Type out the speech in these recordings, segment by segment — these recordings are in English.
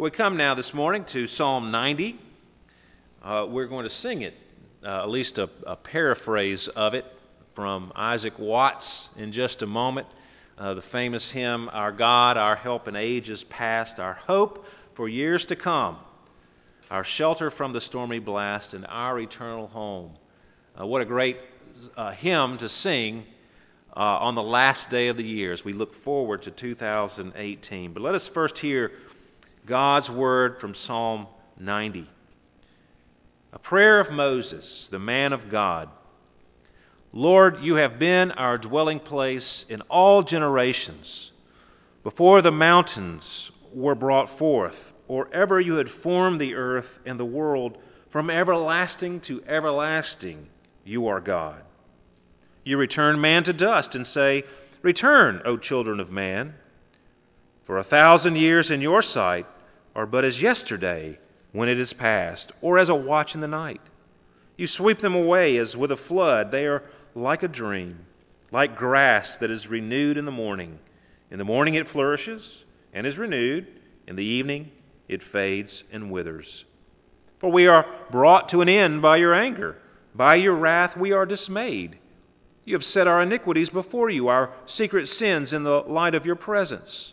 We come now this morning to Psalm 90. Uh, we're going to sing it, uh, at least a, a, paraphrase of it from Isaac Watts in just a moment. Uh, the famous hymn, Our God, Our Help in Ages Past, Our Hope for Years to Come, Our Shelter from the Stormy Blast, and Our Eternal Home. Uh, what a great uh, hymn to sing uh, on the last day of the year as we look forward to 2018. But let us first hear God's word from Psalm 90. A prayer of Moses, the man of God. Lord, you have been our dwelling place in all generations. Before the mountains were brought forth, or ever you had formed the earth and the world, from everlasting to everlasting, you are God. You return man to dust and say, Return, O children of man. For a thousand years in your sight are but as yesterday when it is past, or as a watch in the night. You sweep them away as with a flood. They are like a dream, like grass that is renewed in the morning. In the morning it flourishes and is renewed. In the evening it fades and withers. For we are brought to an end by your anger. By your wrath we are dismayed. You have set our iniquities before you, our secret sins in the light of your presence.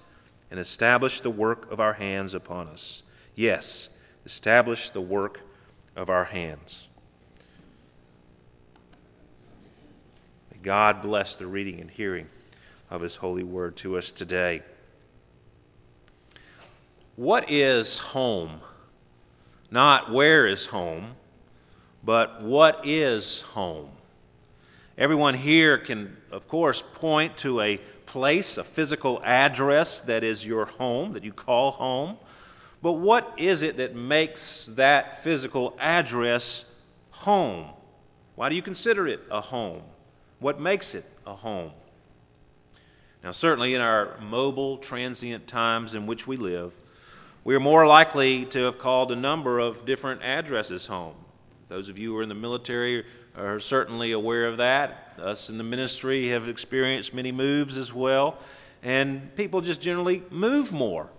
and establish the work of our hands upon us. Yes, establish the work of our hands. May God bless the reading and hearing of His holy word to us today. What is home? Not where is home, but what is home? Everyone here can, of course, point to a place, a physical address that is your home, that you call home. But what is it that makes that physical address home? Why do you consider it a home? What makes it a home? Now, certainly in our mobile, transient times in which we live, we are more likely to have called a number of different addresses home. Those of you who are in the military are certainly aware of that. Us in the ministry have experienced many moves as well. And people just generally move more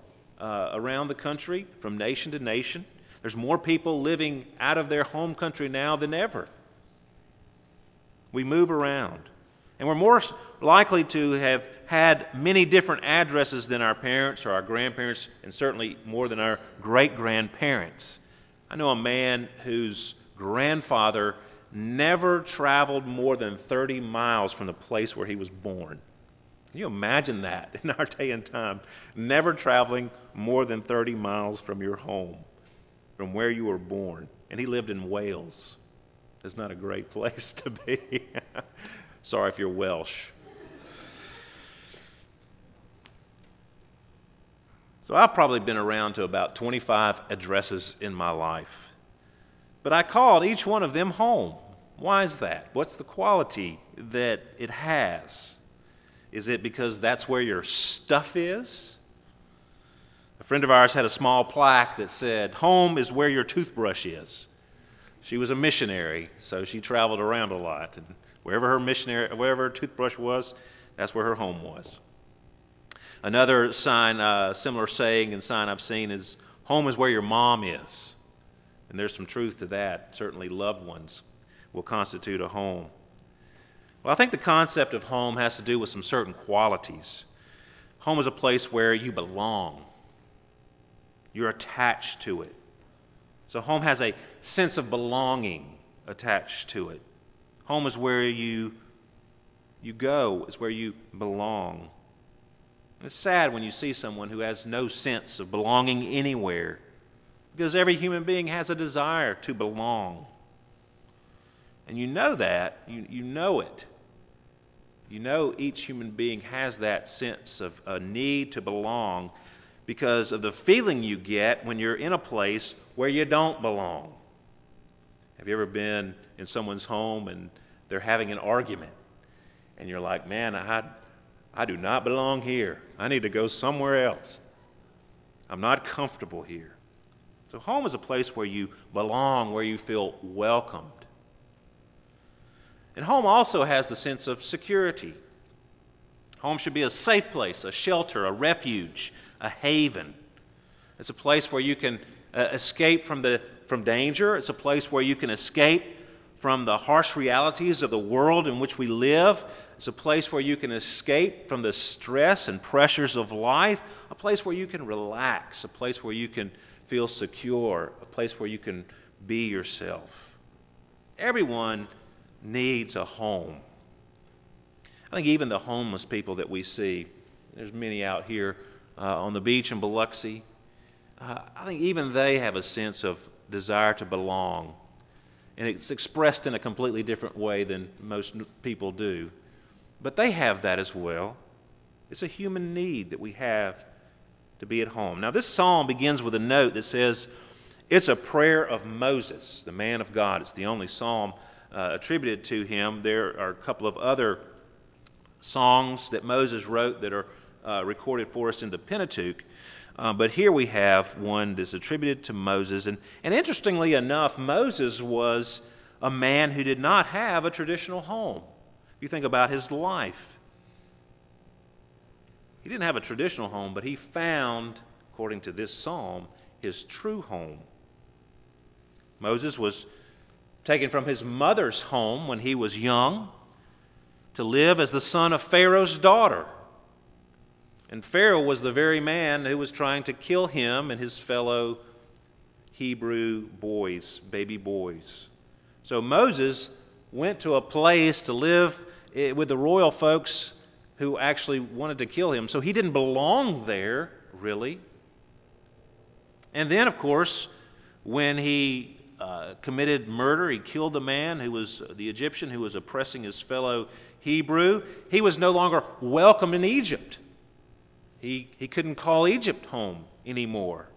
uh, around the country from nation to nation. There's more people living out of their home country now than ever. We move around. And we're more likely to have had many different addresses than our parents or our grandparents, and certainly more than our great grandparents. I know a man whose grandfather never traveled more than 30 miles from the place where he was born. Can you imagine that in our day and time? Never traveling more than 30 miles from your home, from where you were born. And he lived in Wales. It's not a great place to be. Sorry if you're Welsh. So I've probably been around to about 25 addresses in my life. But I called each one of them home. Why is that? What's the quality that it has? Is it because that's where your stuff is? A friend of ours had a small plaque that said, Home is where your toothbrush is. She was a missionary, so she traveled around a lot. And wherever her missionary, wherever her toothbrush was, that's where her home was. Another sign, uh, similar saying and sign I've seen is, Home is where your mom is. And there's some truth to that. Certainly, loved ones will constitute a home. Well, I think the concept of home has to do with some certain qualities. Home is a place where you belong, you're attached to it, So, home has a sense of belonging attached to it. Home is where you, you go, it's where you belong. It's sad when you see someone who has no sense of belonging anywhere, because every human being has a desire to belong. And you know that, you, you know it. You know each human being has that sense of a need to belong because of the feeling you get when you're in a place where you don't belong. Have you ever been in someone's home and they're having an argument and you're like, man, I, I do not belong here. I need to go somewhere else. I'm not comfortable here. So, home is a place where you belong, where you feel welcomed. And home also has the sense of security. Home should be a safe place, a shelter, a refuge, a haven. It's a place where you can uh, escape from, the, from danger. It's a place where you can escape from the harsh realities of the world in which we live. It's a place where you can escape from the stress and pressures of life, a place where you can relax, a place where you can feel secure, a place where you can be yourself. Everyone needs a home. I think even the homeless people that we see, there's many out here uh, on the beach in Biloxi, uh, I think even they have a sense of desire to belong. And it's expressed in a completely different way than most people do. But they have that as well. It's a human need that we have to be at home. Now, this psalm begins with a note that says, It's a prayer of Moses, the man of God. It's the only psalm uh, attributed to him. There are a couple of other songs that Moses wrote that are uh, recorded for us in the Pentateuch. Uh, but here we have one that's attributed to Moses. And, and interestingly enough, Moses was a man who did not have a traditional home. If you think about his life, he didn't have a traditional home, but he found, according to this psalm, his true home. Moses was taken from his mother's home when he was young to live as the son of Pharaoh's daughter. And Pharaoh was the very man who was trying to kill him and his fellow Hebrew boys, baby boys. So Moses went to a place to live eh, with the royal folks who actually wanted to kill him. So he didn't belong there, really. And then, of course, when he uh, committed murder. He killed the man who was the Egyptian who was oppressing his fellow Hebrew. He was no longer welcome in Egypt. He, he couldn't call Egypt home anymore.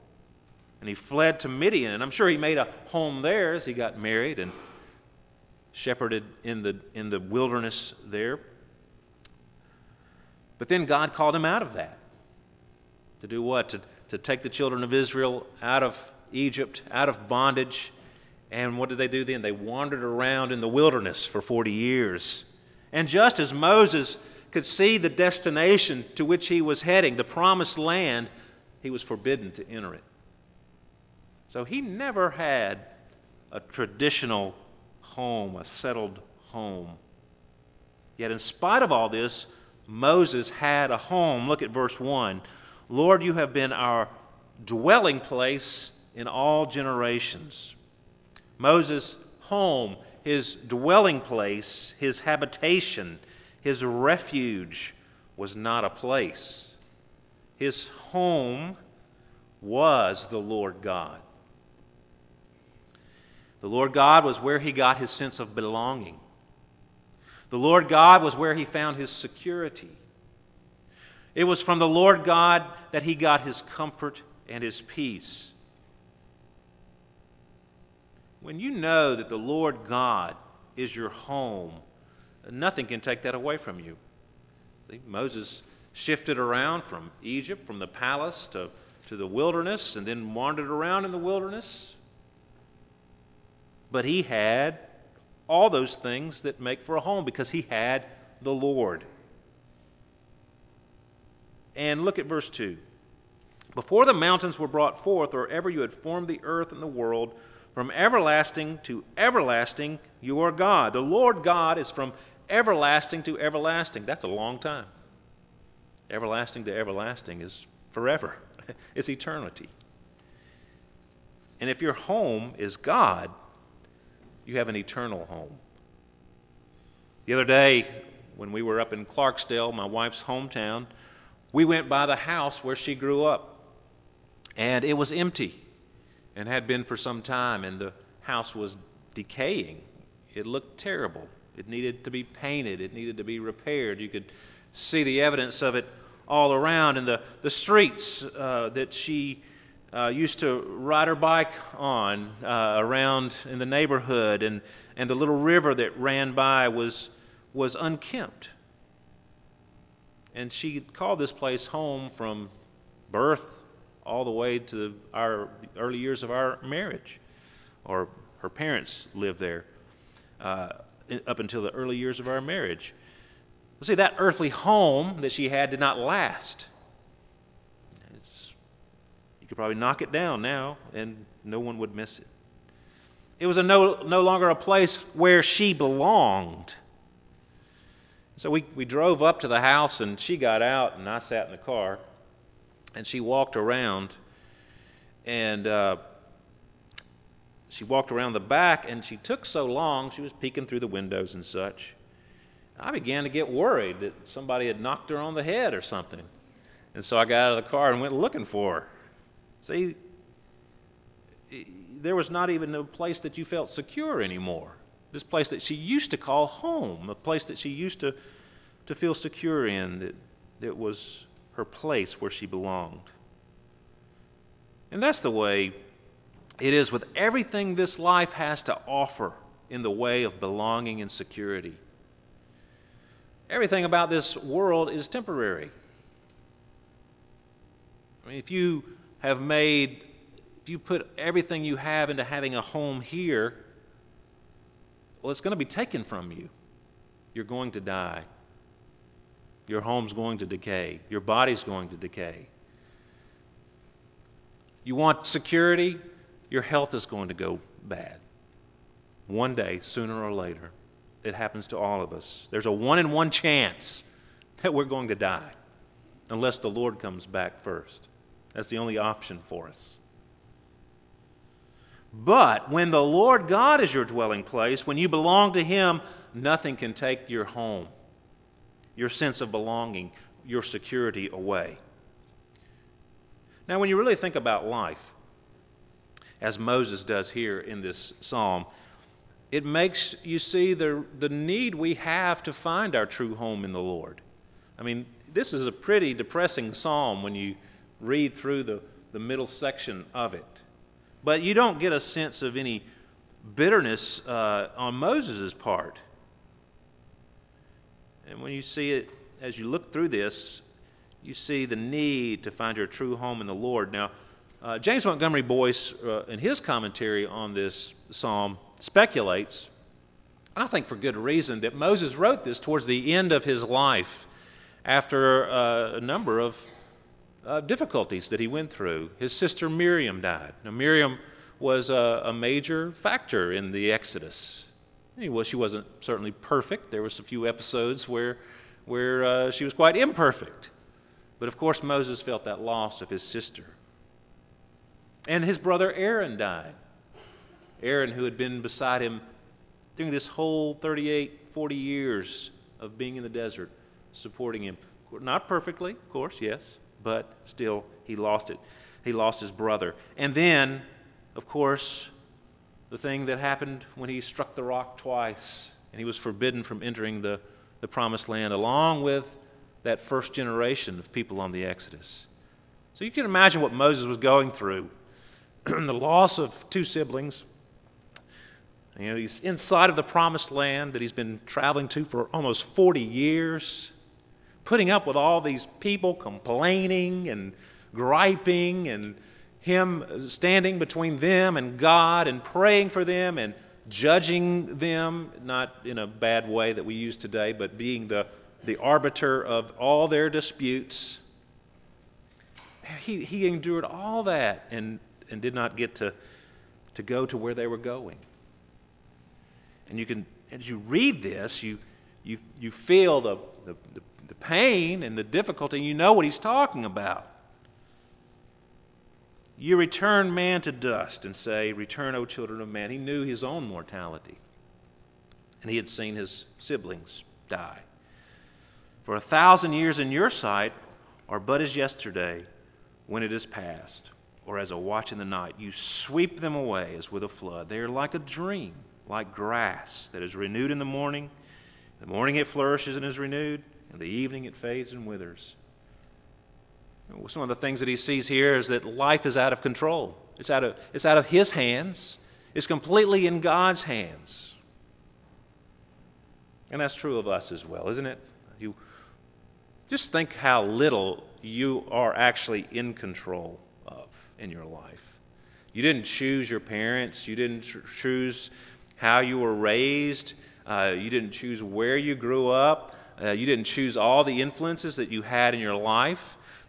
And he fled to Midian. And I'm sure he made a home there as he got married and shepherded in the, in the wilderness there. But then God called him out of that. To do what? To, to take the children of Israel out of Egypt, out of bondage, and what did they do then? They wandered around in the wilderness for 40 years. And just as Moses could see the destination to which he was heading, the promised land, he was forbidden to enter it. So he never had a traditional home, a settled home. Yet, in spite of all this, Moses had a home. Look at verse 1. Lord, you have been our dwelling place in all generations. Moses' home, his dwelling place, his habitation, his refuge was not a place. His home was the Lord God. The Lord God was where he got his sense of belonging. The Lord God was where he found his security. It was from the Lord God that he got his comfort and his peace when you know that the Lord God is your home, nothing can take that away from you. See, Moses shifted around from Egypt, from the palace to, to the wilderness, and then wandered around in the wilderness. But he had all those things that make for a home because he had the Lord. And look at verse 2. Before the mountains were brought forth, or ever you had formed the earth and the world, from everlasting to everlasting, you are God. The Lord God is from everlasting to everlasting. That's a long time. Everlasting to everlasting is forever, it's eternity. And if your home is God, you have an eternal home. The other day, when we were up in Clarksdale, my wife's hometown, we went by the house where she grew up. And it was empty and had been for some time, and the house was decaying. It looked terrible. It needed to be painted, it needed to be repaired. You could see the evidence of it all around. And the, the streets uh, that she uh, used to ride her bike on uh, around in the neighborhood, and, and the little river that ran by was, was unkempt. And she called this place home from birth all the way to our early years of our marriage, or her parents lived there uh, up until the early years of our marriage. See, that earthly home that she had did not last. Could probably knock it down now, and no one would miss it. It was a no, no longer a place where she belonged. So we, we drove up to the house, and she got out, and I sat in the car, and she walked around, and uh, she walked around the back, and she took so long, she was peeking through the windows and such. I began to get worried that somebody had knocked her on the head or something. And so I got out of the car and went looking for her. See, there was not even a place that you felt secure anymore. This place that she used to call home, a place that she used to, to feel secure in, that, that was her place where she belonged. And that's the way it is with everything this life has to offer in the way of belonging and security. Everything about this world is temporary. I mean, if you have made, if you put everything you have into having a home here, well, it's going to be taken from you. You're going to die. Your home's going to decay. Your body's going to decay. You want security? Your health is going to go bad. One day, sooner or later. It happens to all of us. There's a one in one chance that we're going to die unless the Lord comes back first. That's the only option for us. But when the Lord God is your dwelling place, when you belong to Him, nothing can take your home, your sense of belonging, your security away. Now, when you really think about life, as Moses does here in this psalm, it makes you see the, the need we have to find our true home in the Lord. I mean, this is a pretty depressing psalm when you read through the, the middle section of it. But you don't get a sense of any bitterness uh, on Moses' part. And when you see it, as you look through this, you see the need to find your true home in the Lord. Now, uh, James Montgomery Boice, uh, in his commentary on this psalm, speculates, I think for good reason, that Moses wrote this towards the end of his life after uh, a number of uh, difficulties that he went through. His sister Miriam died. Now, Miriam was a, a major factor in the Exodus. Well, she wasn't certainly perfect. There was a few episodes where, where uh, she was quite imperfect. But of course, Moses felt that loss of his sister. And his brother Aaron died. Aaron, who had been beside him during this whole 38, 40 years of being in the desert, supporting him. Not perfectly, of course, yes, but still, he lost it. He lost his brother. And then, of course, the thing that happened when he struck the rock twice and he was forbidden from entering the, the promised land, along with that first generation of people on the Exodus. So you can imagine what Moses was going through the loss of two siblings, you know, he's inside of the promised land that he's been traveling to for almost 40 years, putting up with all these people complaining and griping, and him standing between them and God and praying for them and judging them, not in a bad way that we use today, but being the, the arbiter of all their disputes. He, he endured all that and, and did not get to, to go to where they were going. And you can, as you read this, you, you, you feel the, the, the pain and the difficulty, you know what he's talking about. You return man to dust and say, Return, O children of man. He knew his own mortality, and he had seen his siblings die. For a thousand years in your sight are but as yesterday when it is past, or as a watch in the night. You sweep them away as with a flood. They are like a dream, like grass that is renewed in the morning. In the morning it flourishes and is renewed, in the evening it fades and withers. Some of the things that he sees here is that life is out of control. It's out of, it's out of his hands. It's completely in God's hands. And that's true of us as well, isn't it? You just think how little you are actually in control of in your life. You didn't choose your parents. You didn't choose how you were raised. Uh, you didn't choose where you grew up. Uh, you didn't choose all the influences that you had in your life.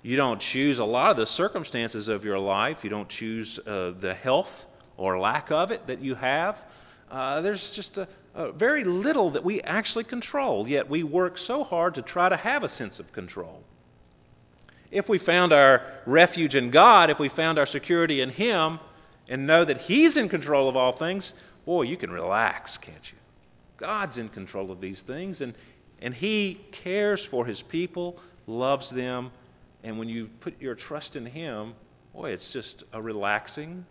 You don't choose a lot of the circumstances of your life. You don't choose uh, the health or lack of it that you have. Uh, there's just a, a very little that we actually control, yet we work so hard to try to have a sense of control. If we found our refuge in God, if we found our security in Him, and know that He's in control of all things, boy, you can relax, can't you? God's in control of these things, and, and He cares for His people, loves them, and when you put your trust in Him, boy, it's just a relaxing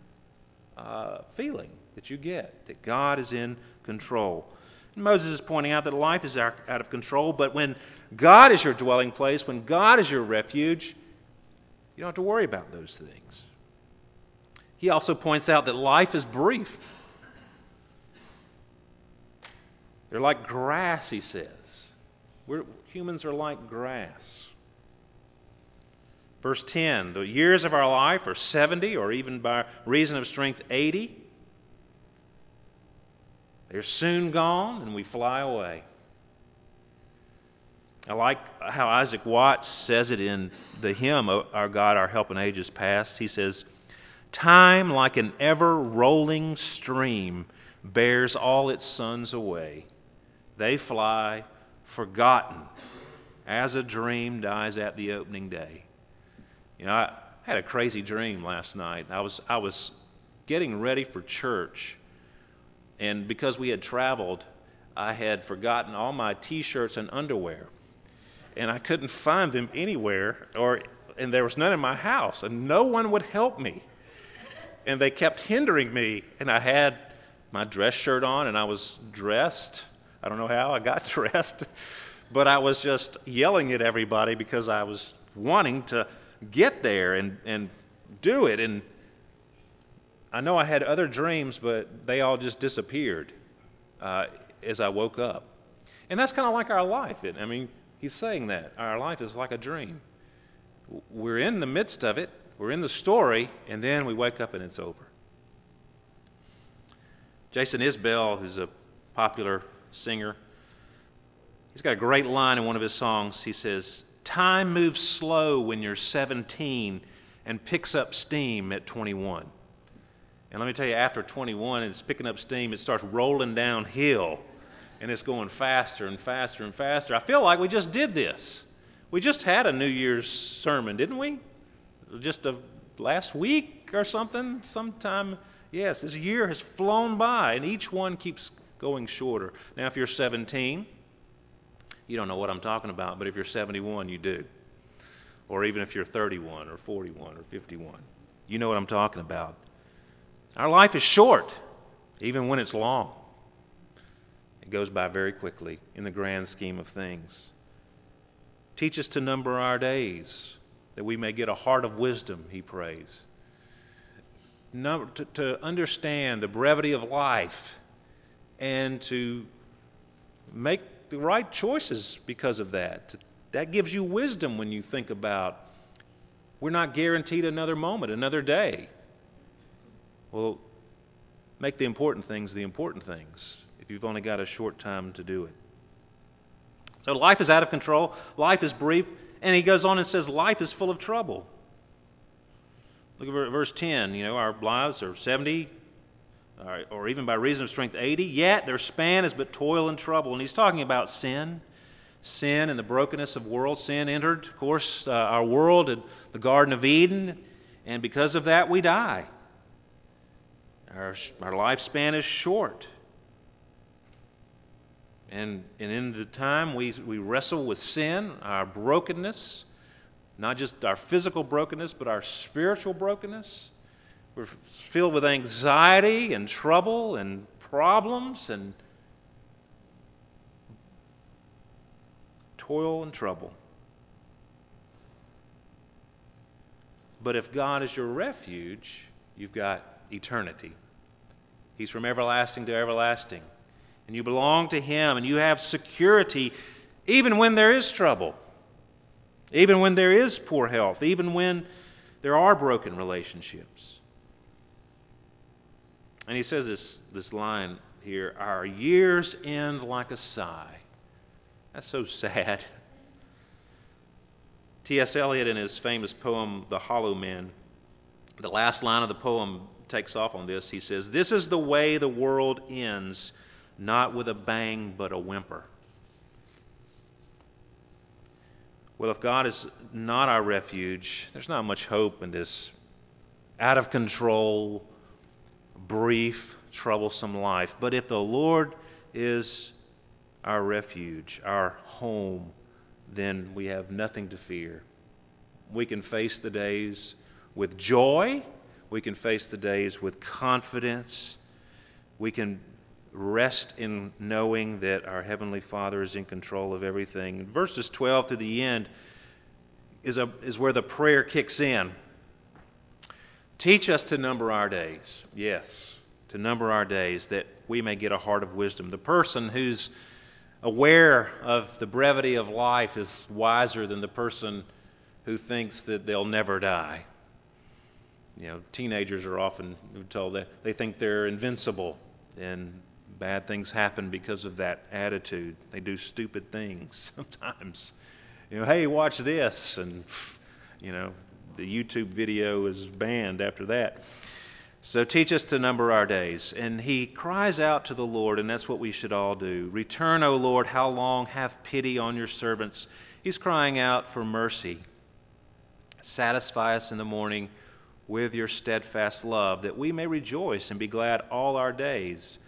uh, feeling that you get that God is in control. And Moses is pointing out that life is out of control, but when God is your dwelling place, when God is your refuge, you don't have to worry about those things. He also points out that life is brief. They're like grass, he says. We're, humans are like grass. Verse 10 The years of our life are 70, or even by reason of strength, 80. They're soon gone, and we fly away. I like how Isaac Watts says it in the hymn, Our God, Our Help in Ages Past. He says, Time, like an ever rolling stream, bears all its sons away. They fly, forgotten, as a dream dies at the opening day. You know, I had a crazy dream last night. I was I was getting ready for church, and because we had traveled, I had forgotten all my T-shirts and underwear, and I couldn't find them anywhere, or and there was none in my house, and no one would help me, and they kept hindering me, and I had my dress shirt on, and I was dressed. I don't know how I got dressed, but I was just yelling at everybody because I was wanting to get there and, and do it. And I know I had other dreams, but they all just disappeared uh, as I woke up. And that's kind of like our life. I mean, he's saying that. Our life is like a dream. We're in the midst of it, we're in the story, and then we wake up and it's over. Jason Isbell, who's a popular singer, he's got a great line in one of his songs. He says, Time moves slow when you're 17 and picks up steam at 21. And let me tell you, after 21, it's picking up steam, it starts rolling downhill and it's going faster and faster and faster. I feel like we just did this. We just had a New Year's sermon, didn't we? Just a last week or something, sometime. Yes, this year has flown by, and each one keeps going shorter. Now, if you're 17, you don't know what I'm talking about, but if you're 71, you do. Or even if you're 31 or 41 or 51, you know what I'm talking about. Our life is short, even when it's long. It goes by very quickly in the grand scheme of things. Teach us to number our days, that we may get a heart of wisdom, he prays. to, to understand the brevity of life and to make the right choices because of that. That gives you wisdom when you think about we're not guaranteed another moment, another day. Well, make the important things the important things if you've only got a short time to do it. So life is out of control, life is brief, and he goes on and says life is full of trouble. Look at verse 10. You know, our lives are 70, or even by reason of strength 80, yet their span is but toil and trouble. And he's talking about sin. Sin and the brokenness of world. Sin entered, of course, uh, our world in the Garden of Eden, and because of that, we die. Our, our lifespan is short. And, and in the time we, we wrestle with sin, our brokenness, not just our physical brokenness, but our spiritual brokenness. We're filled with anxiety and trouble and problems and toil and trouble. But if God is your refuge, you've got eternity. He's from everlasting to everlasting. And you belong to Him, and you have security even when there is trouble, even when there is poor health, even when there are broken relationships. And he says this, this line here Our years end like a sigh. That's so sad. T.S. Eliot, in his famous poem, The Hollow Men, the last line of the poem takes off on this. He says, This is the way the world ends, not with a bang, but a whimper. Well, if God is not our refuge, there's not much hope in this out of control, brief, troublesome life. But if the Lord is our refuge, our home, then we have nothing to fear. We can face the days with joy. We can face the days with confidence. We can rest in knowing that our Heavenly Father is in control of everything. Verses 12 to the end is, a, is where the prayer kicks in. Teach us to number our days. Yes, to number our days that we may get a heart of wisdom. The person who's aware of the brevity of life is wiser than the person who thinks that they'll never die. You know, teenagers are often told that they think they're invincible, and bad things happen because of that attitude. They do stupid things sometimes. You know, hey, watch this, and you know, the YouTube video is banned after that. So teach us to number our days. And he cries out to the Lord, and that's what we should all do. Return, O Lord, how long? Have pity on your servants. He's crying out for mercy. Satisfy us in the morning with your steadfast love, that we may rejoice and be glad all our days.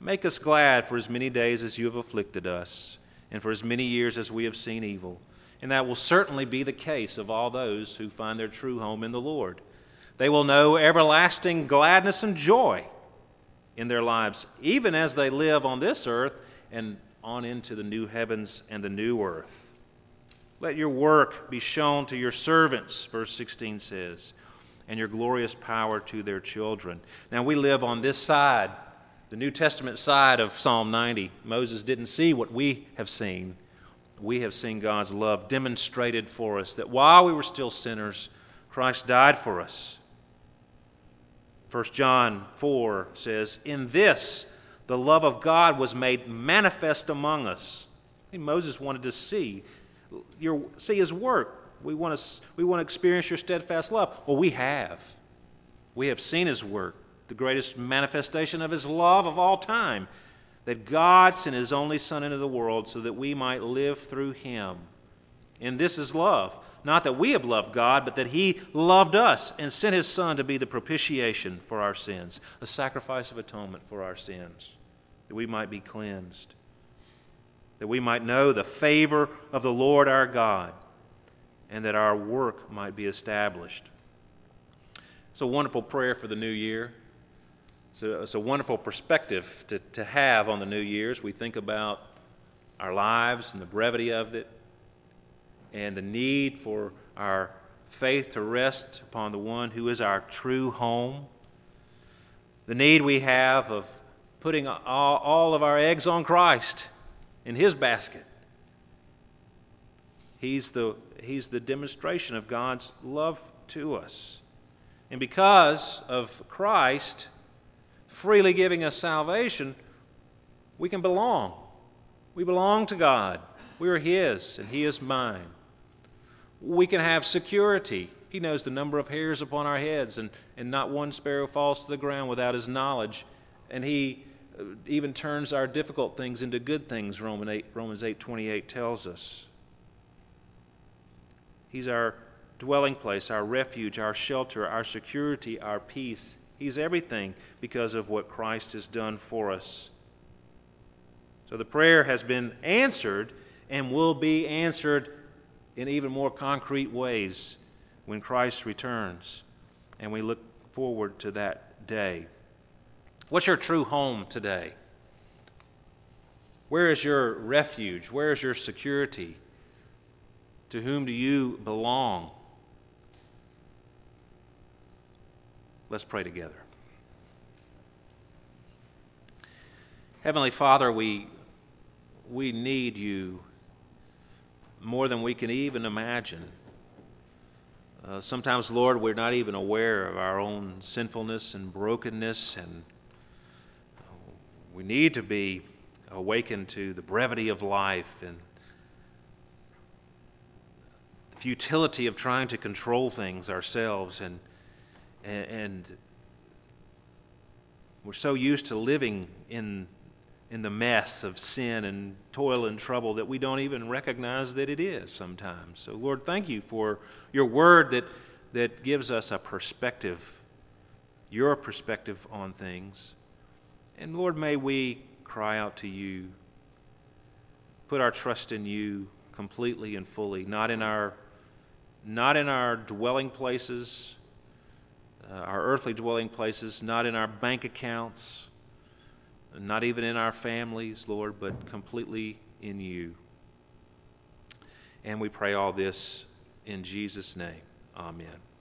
Make us glad for as many days as you have afflicted us, and for as many years as we have seen evil. And that will certainly be the case of all those who find their true home in the Lord. They will know everlasting gladness and joy in their lives, even as they live on this earth and on into the new heavens and the new earth. Let your work be shown to your servants, verse 16 says, and your glorious power to their children. Now, we live on this side, the New Testament side of Psalm 90. Moses didn't see what we have seen. We have seen God's love demonstrated for us that while we were still sinners, Christ died for us. 1 John 4 says, In this the love of God was made manifest among us. Moses wanted to see your see his work. We want to we want to experience your steadfast love. Well, we have. We have seen his work, the greatest manifestation of his love of all time. That God sent his only Son into the world so that we might live through him. And this is love. Not that we have loved God, but that He loved us and sent His Son to be the propitiation for our sins, the sacrifice of atonement for our sins, that we might be cleansed, that we might know the favor of the Lord our God, and that our work might be established. It's a wonderful prayer for the new year. It's a, wonderful perspective to, to have on the new year's. We think about our lives and the brevity of it, and the need for our faith to rest upon the one who is our true home. The need we have of putting all, all of our eggs on Christ in His basket. He's the, he's the demonstration of God's love to us. And because of Christ freely giving us salvation, we can belong. We belong to God. We are His, and He is mine we can have security. He knows the number of hairs upon our heads, and, and not one sparrow falls to the ground without His knowledge. And He uh, even turns our difficult things into good things, Romans 8, Romans 8 28 tells us. He's our dwelling place, our refuge, our shelter, our security, our peace. He's everything because of what Christ has done for us. So the prayer has been answered and will be answered in even more concrete ways when Christ returns. And we look forward to that day. What's your true home today? Where is your refuge? Where is your security? To whom do you belong? Let's pray together. Heavenly Father, we, we need you more than we can even imagine. Uh, sometimes, Lord, we're not even aware of our own sinfulness and brokenness, and we need to be awakened to the brevity of life and the futility of trying to control things ourselves, and, and, and we're so used to living in in the mess of sin and toil and trouble that we don't even recognize that it is sometimes. So, Lord, thank you for your word that, that gives us a perspective, your perspective on things. And, Lord, may we cry out to you, put our trust in you completely and fully, not in our, not in our dwelling places, uh, our earthly dwelling places, not in our bank accounts not even in our families, Lord, but completely in you. And we pray all this in Jesus' name. Amen.